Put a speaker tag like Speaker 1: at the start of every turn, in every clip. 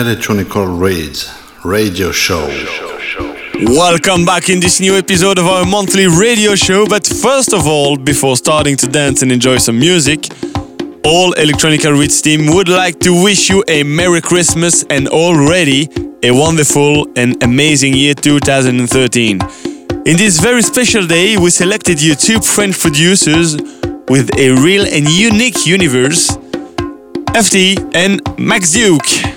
Speaker 1: Electronica Reads Radio Show.
Speaker 2: Welcome back in this new episode of our monthly radio show. But first of all, before starting to dance and enjoy some music, all Electronica Reads team would like to wish you a Merry Christmas and already a wonderful and amazing year 2013. In this very special day, we selected YouTube French producers with a real and unique universe, FT and Max Duke.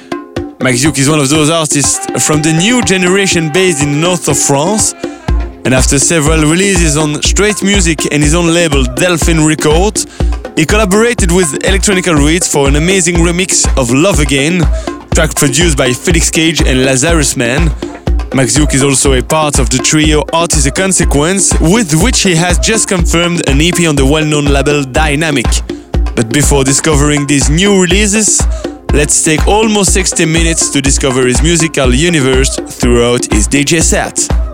Speaker 2: Max Duke is one of those artists from the new generation based in the north of France. And after several releases on Straight Music and his own label Delphin Records, he collaborated with Electronica Reads for an amazing remix of Love Again, track produced by Felix Cage and Lazarus Man. Max Duke is also a part of the trio Art is a Consequence, with which he has just confirmed an EP on the well known label Diynamic. But before discovering these new releases, let's take almost 60 minutes to discover his musical universe throughout his DJ set.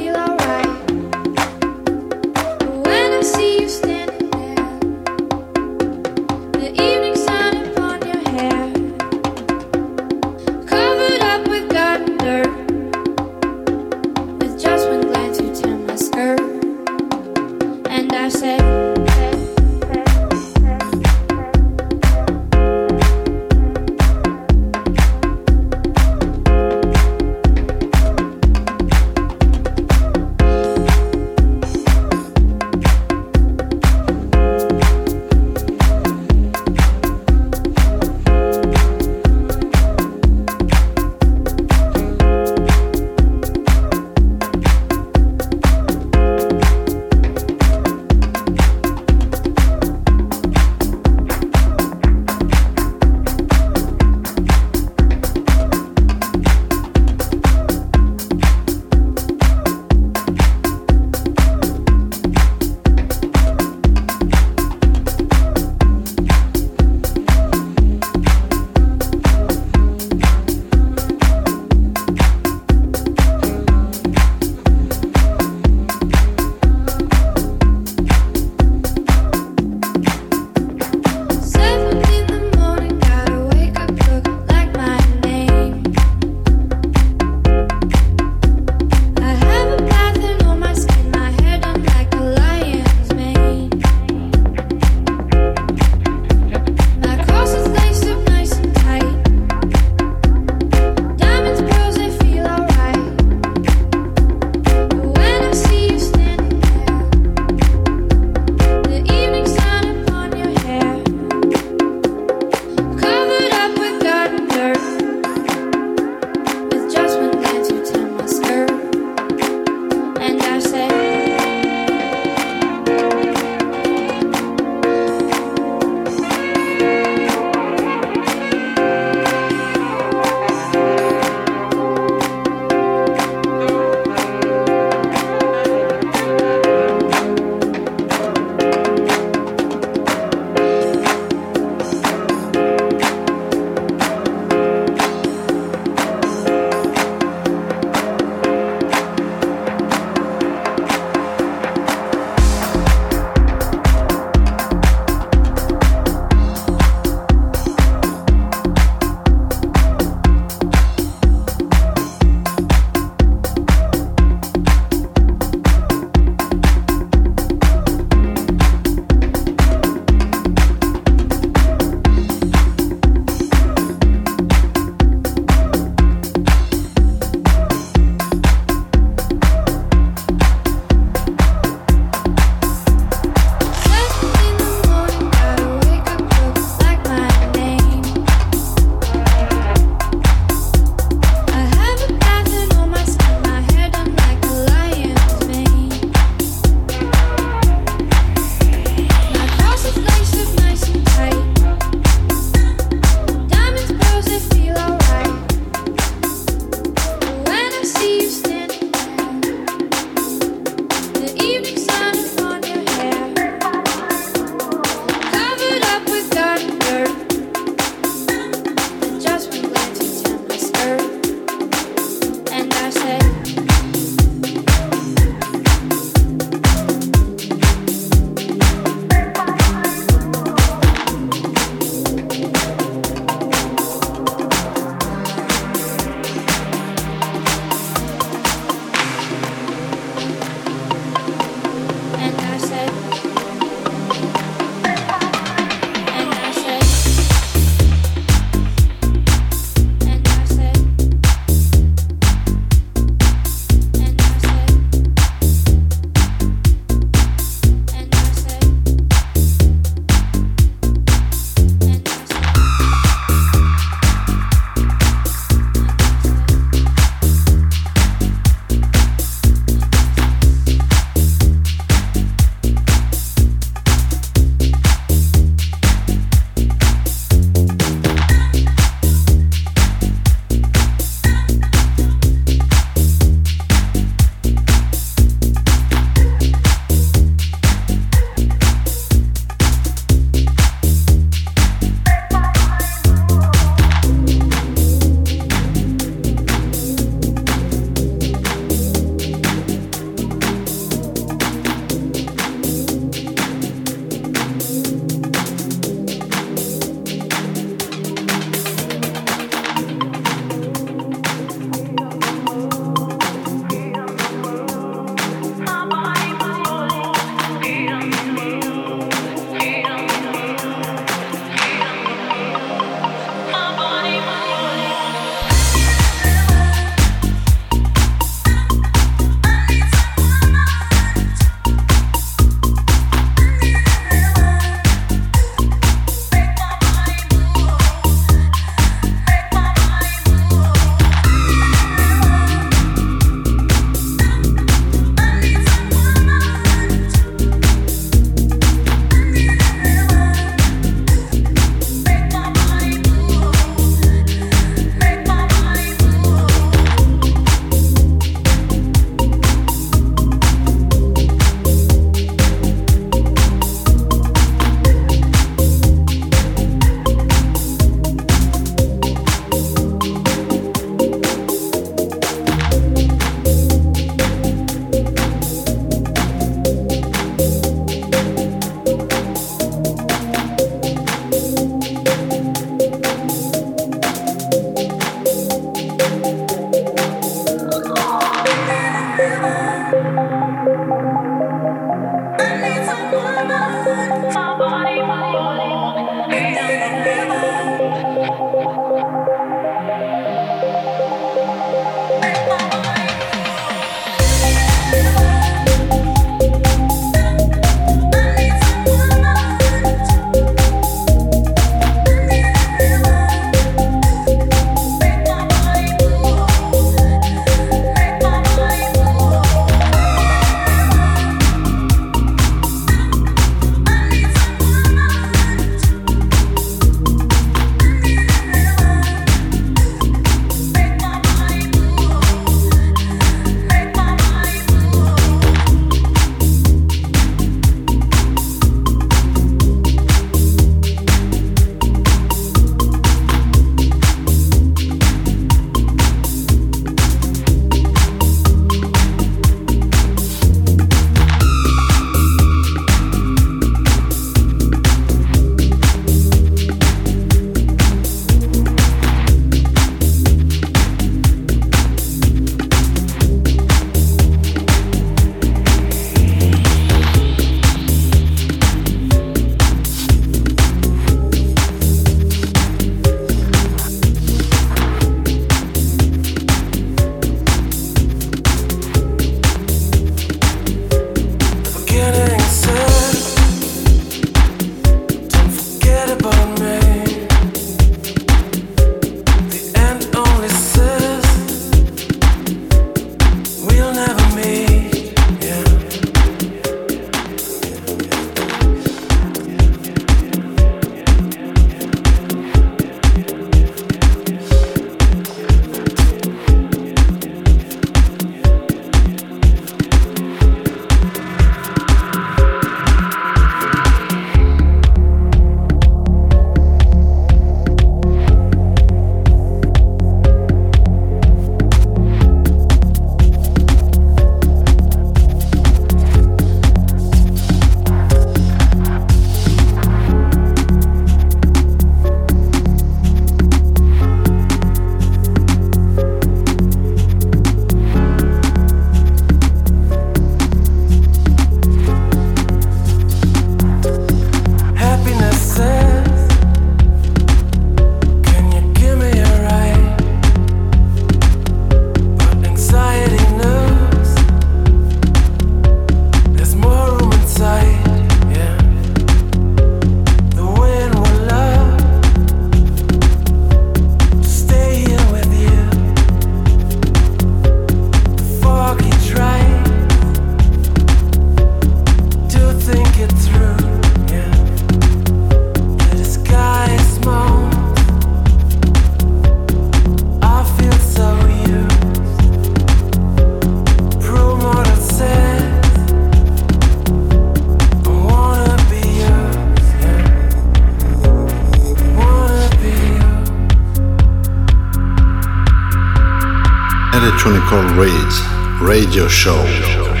Speaker 1: Radio show.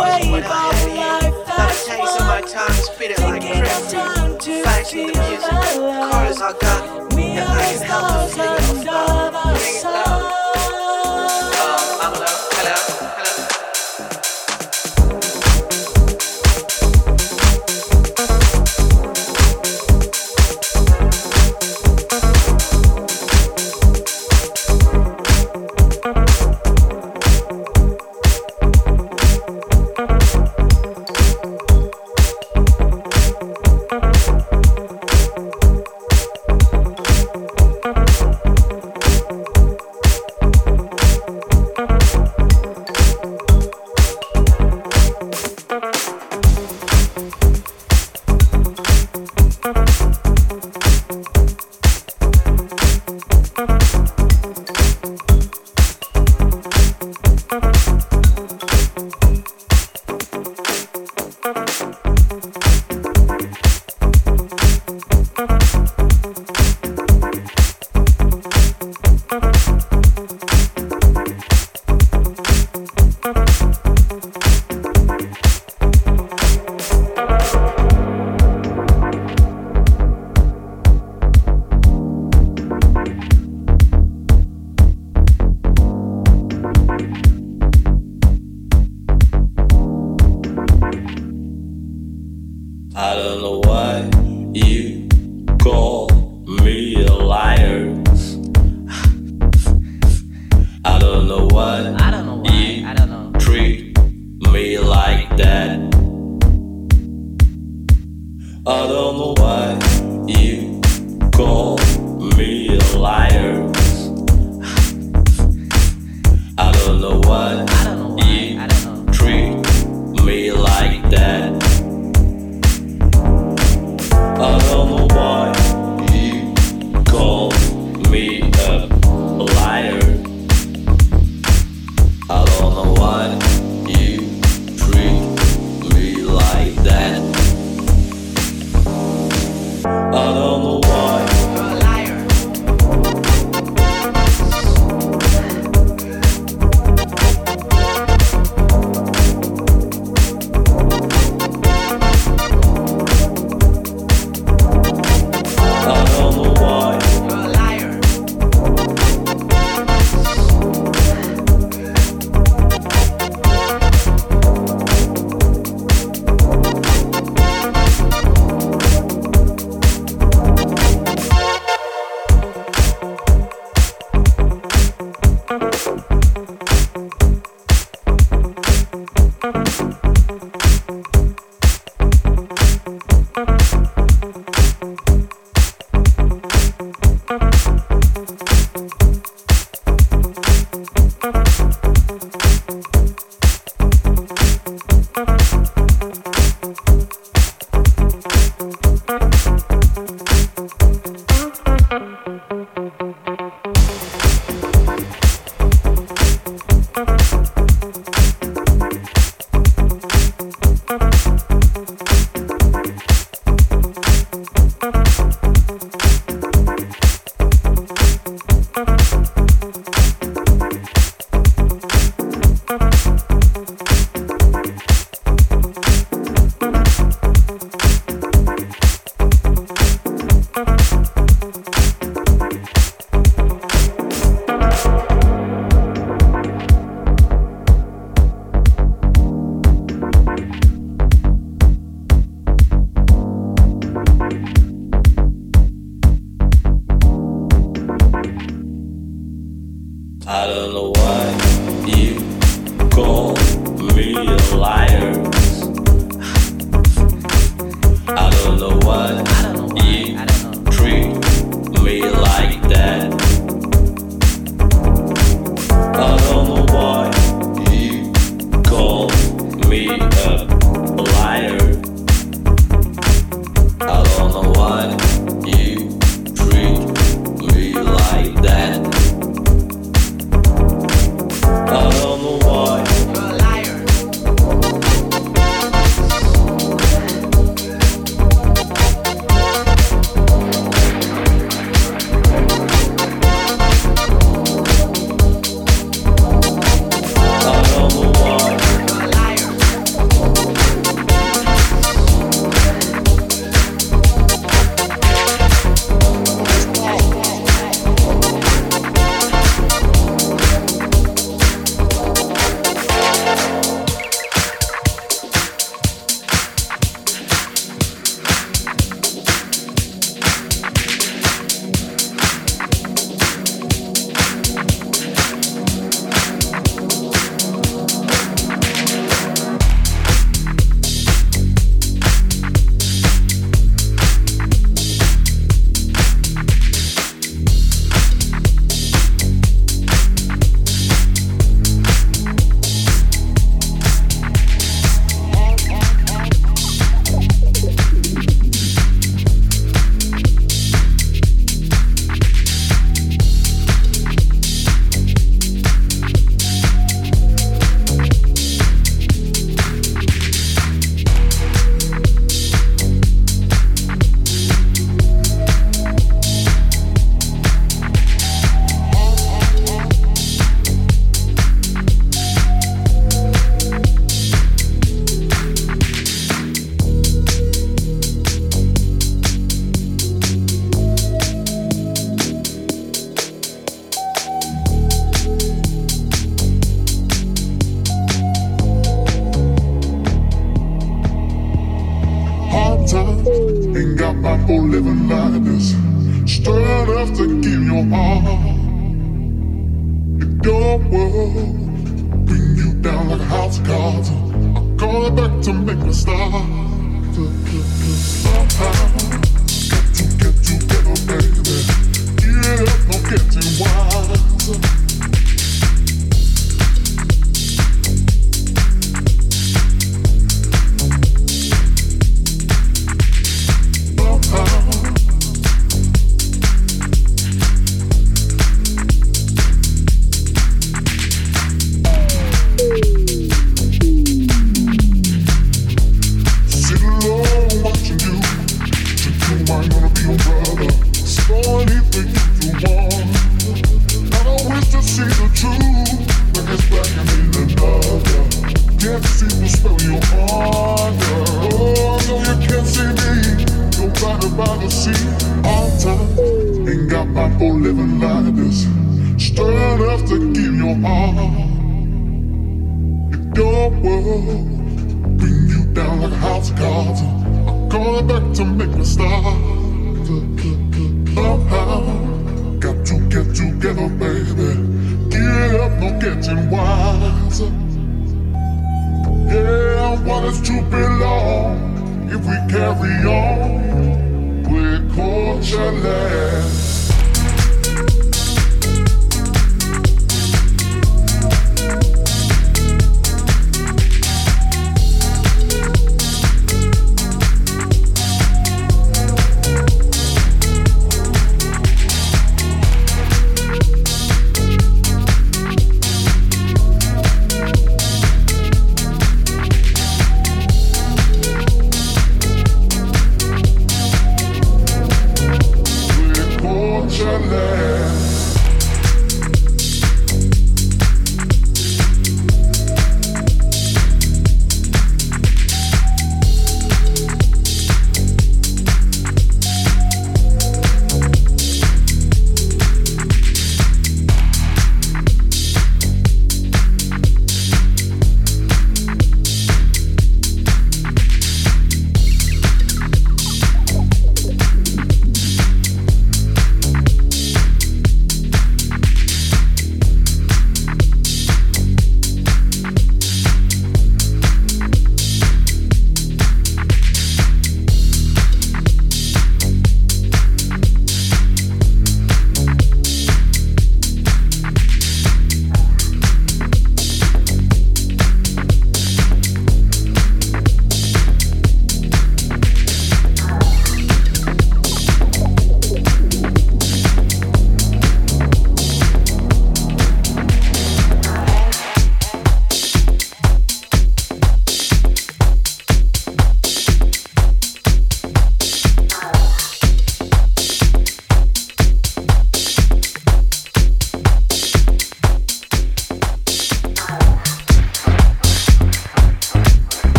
Speaker 3: I had it. Now of my time, spit it like crazy. Facts with the
Speaker 4: music, colors I got, that
Speaker 3: I can help them sing it
Speaker 1: off. Bring it.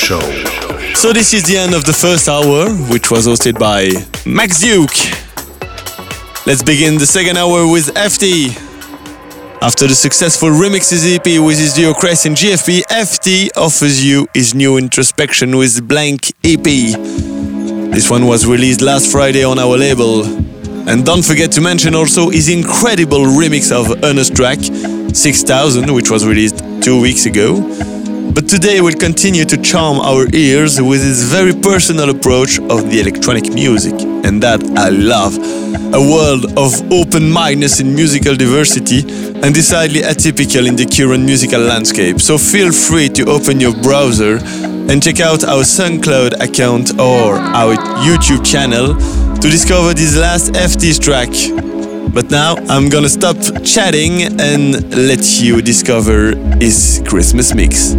Speaker 1: Show.
Speaker 2: So this is the end of the first hour, which was hosted by Max Duke. Let's begin the second hour with FT. After the successful remixes EP with his duo Crest and GFP, FT offers you his new introspection with Blank EP. This one was released last Friday on our label. And don't forget to mention also his incredible remix of Ernest track 6000, which was released two weeks ago. But today we'll continue to charm our ears with his very personal approach of the electronic music. And that I love. A world of open mindedness in musical diversity and decidedly atypical in the current musical landscape. So feel free to open your browser and check out our SoundCloud account or our YouTube channel to discover this last FT's track. But now I'm gonna stop chatting and let you discover his Christmas mix.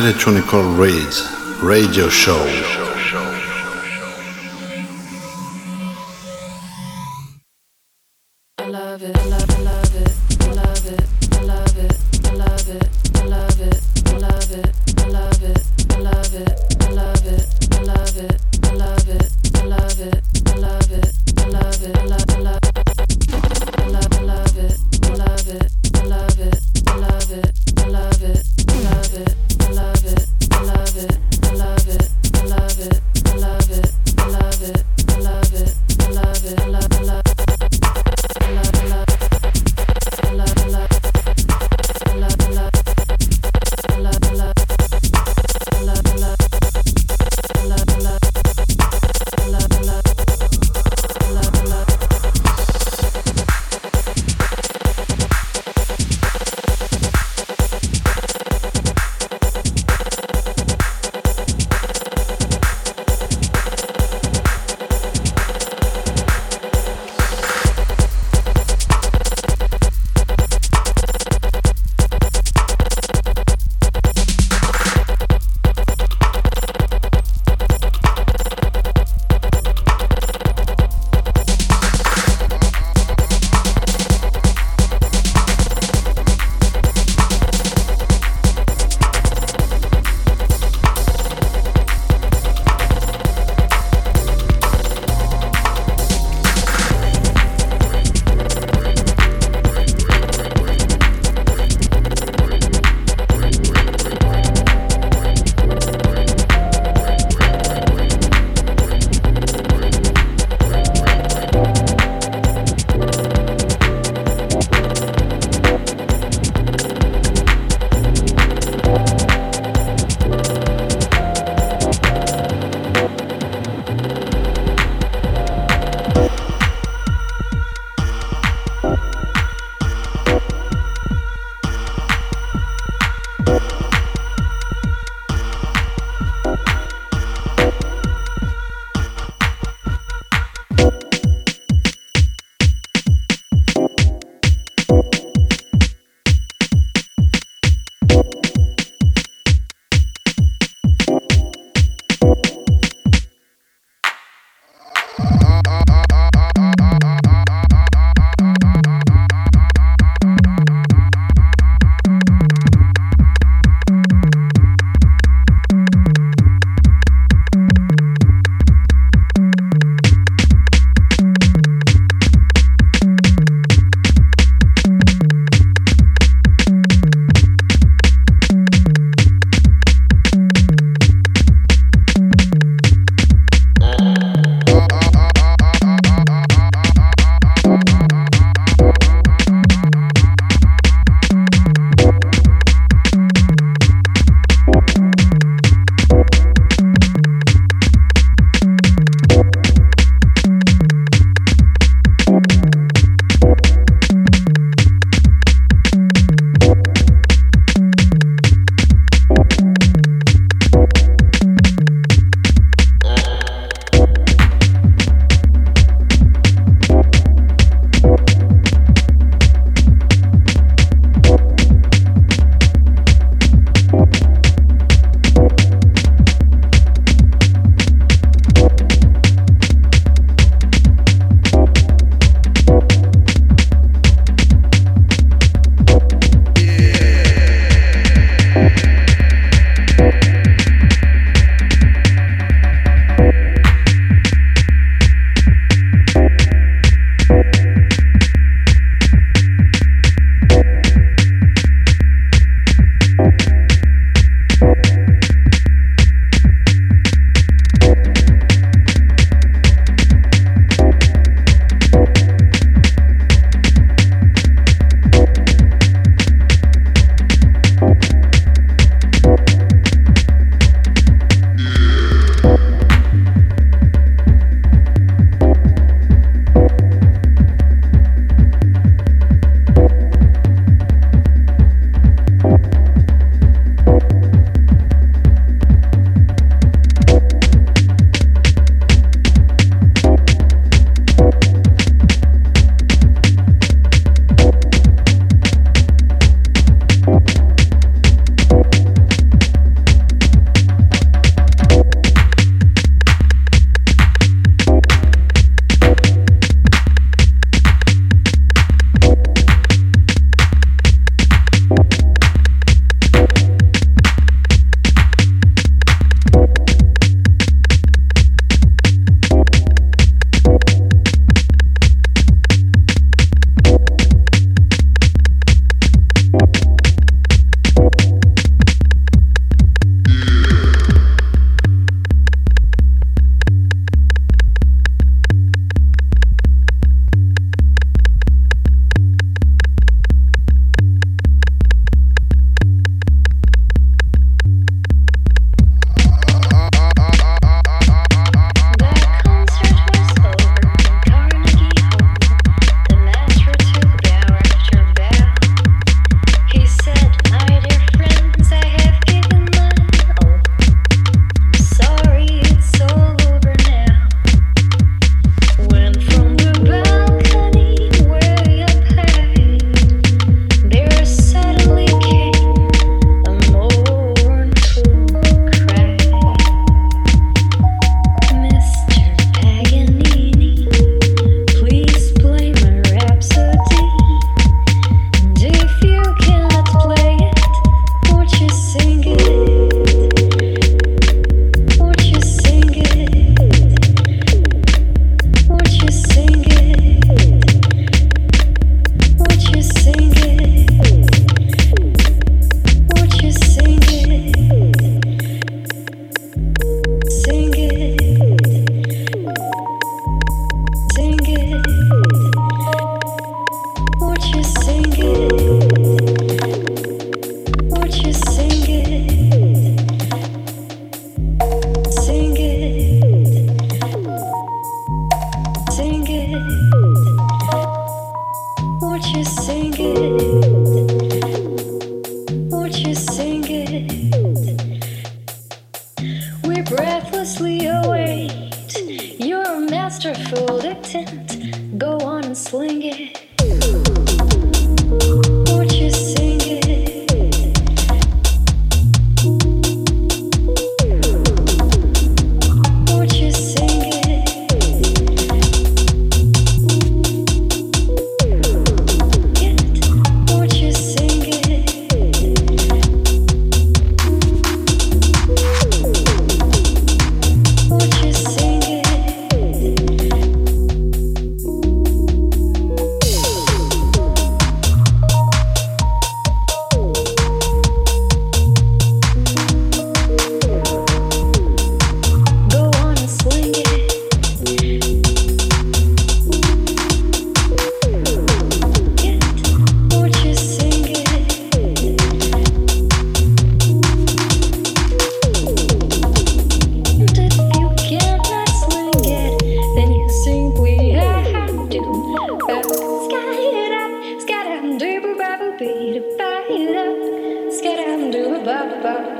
Speaker 5: Electronica Reads Radio Show. that?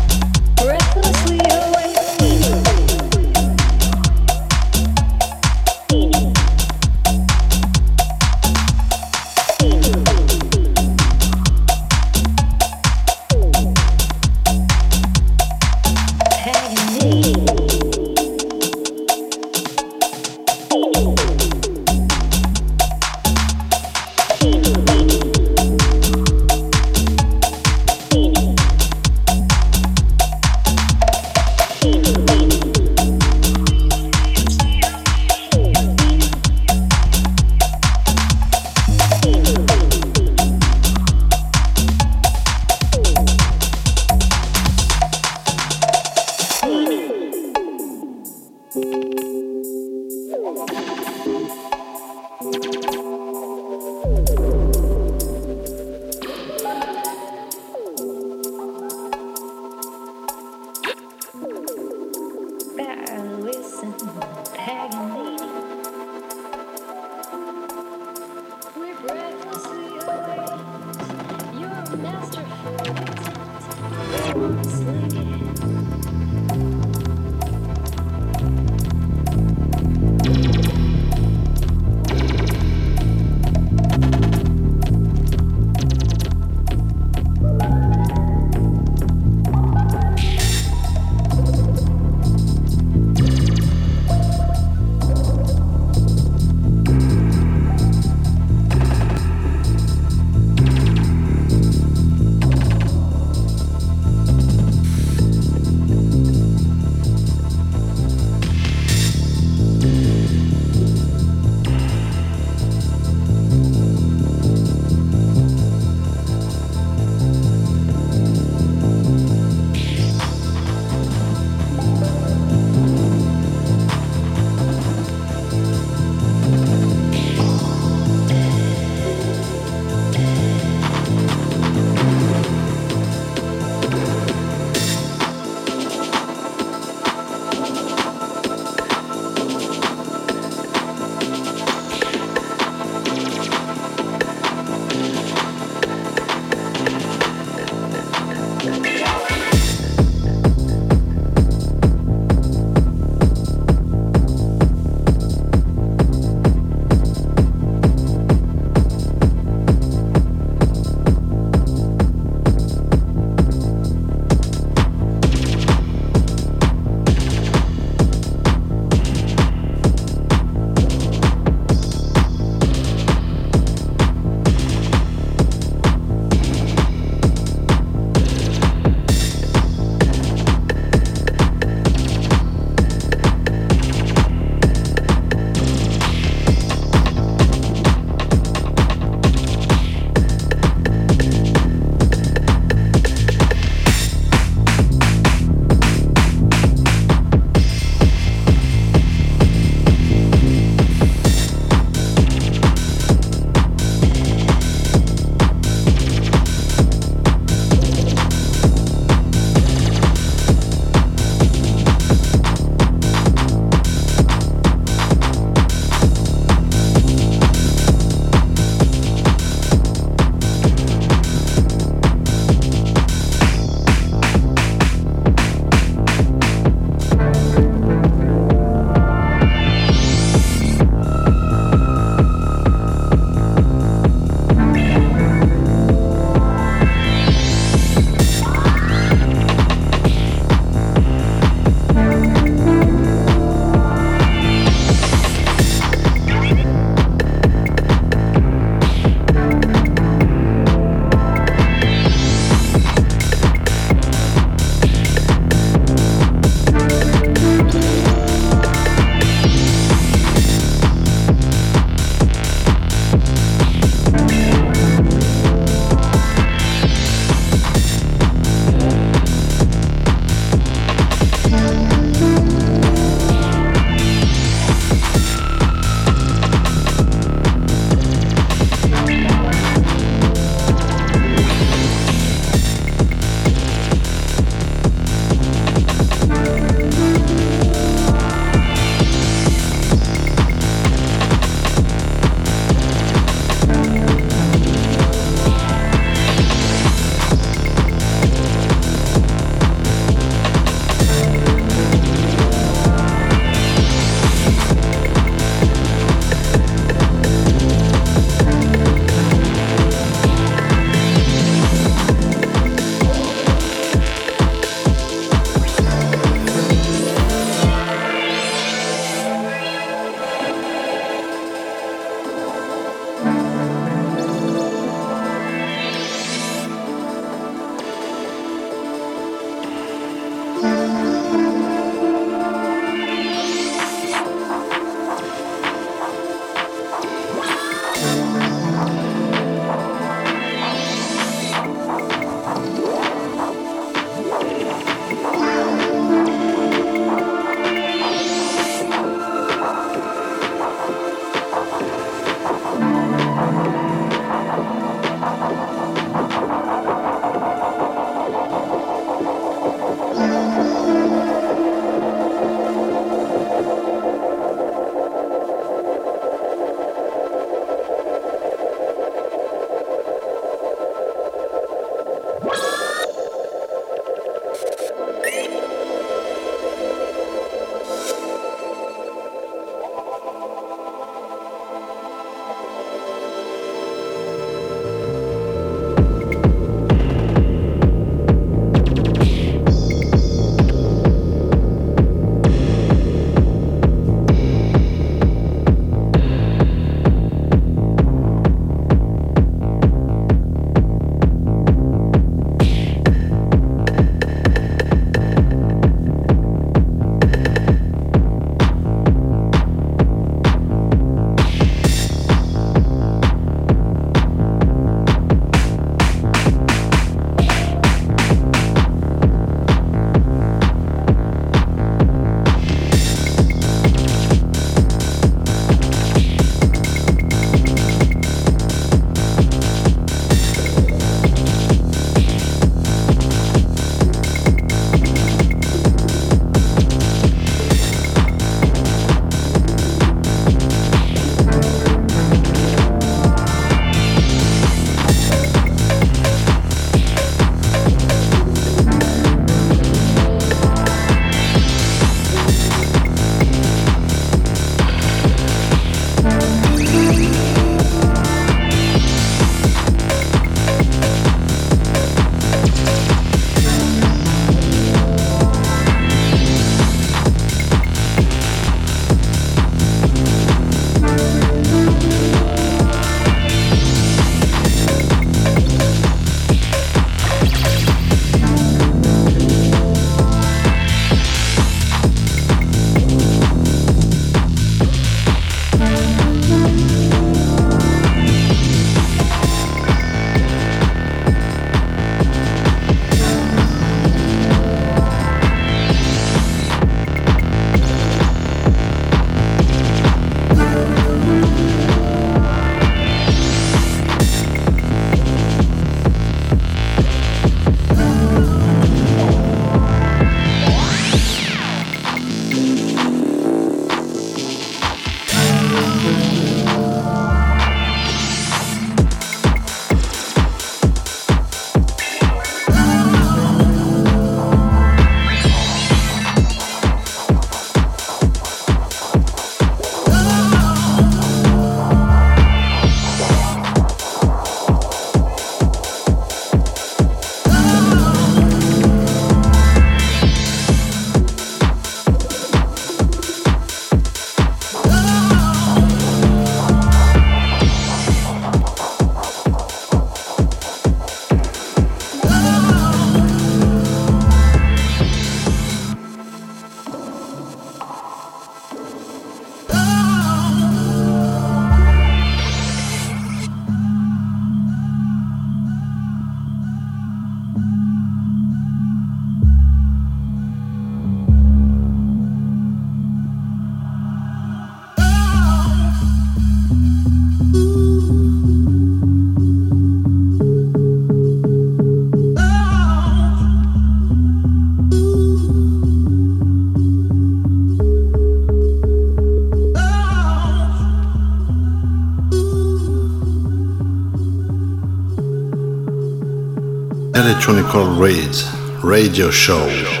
Speaker 5: Electronica Reads Radio Show.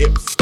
Speaker 2: hips.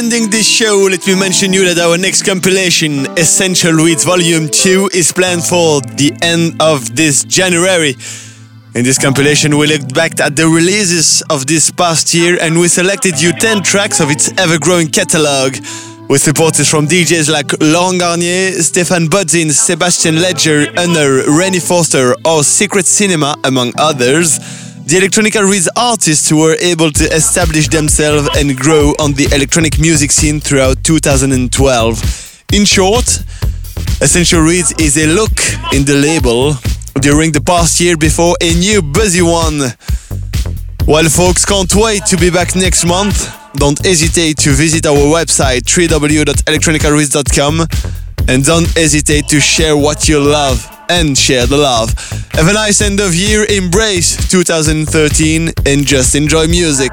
Speaker 2: Ending this show, let me mention you that our next compilation, Essential Reads Volume 2, is planned for the end of this January. In this compilation, we looked back at the releases of this past year and we selected you 10 tracks of its ever growing catalogue. With supporters from DJs like Laurent Garnier, Stéphane Bodzin, Sébastien Léger, Uner, Rennie Foster, or Secret Cinema, among others the Electronica Reads artists who were able to establish themselves and grow on the electronic music scene throughout 2012. In short, Essential Reads is a look in the label during the past year before a new busy one. While folks can't wait to be back next month, don't hesitate to visit our website www.electronicareads.com and don't hesitate to share what you love and share the love. Have a nice end of year, embrace 2013, and just enjoy music.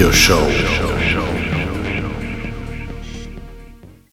Speaker 5: Radio Show.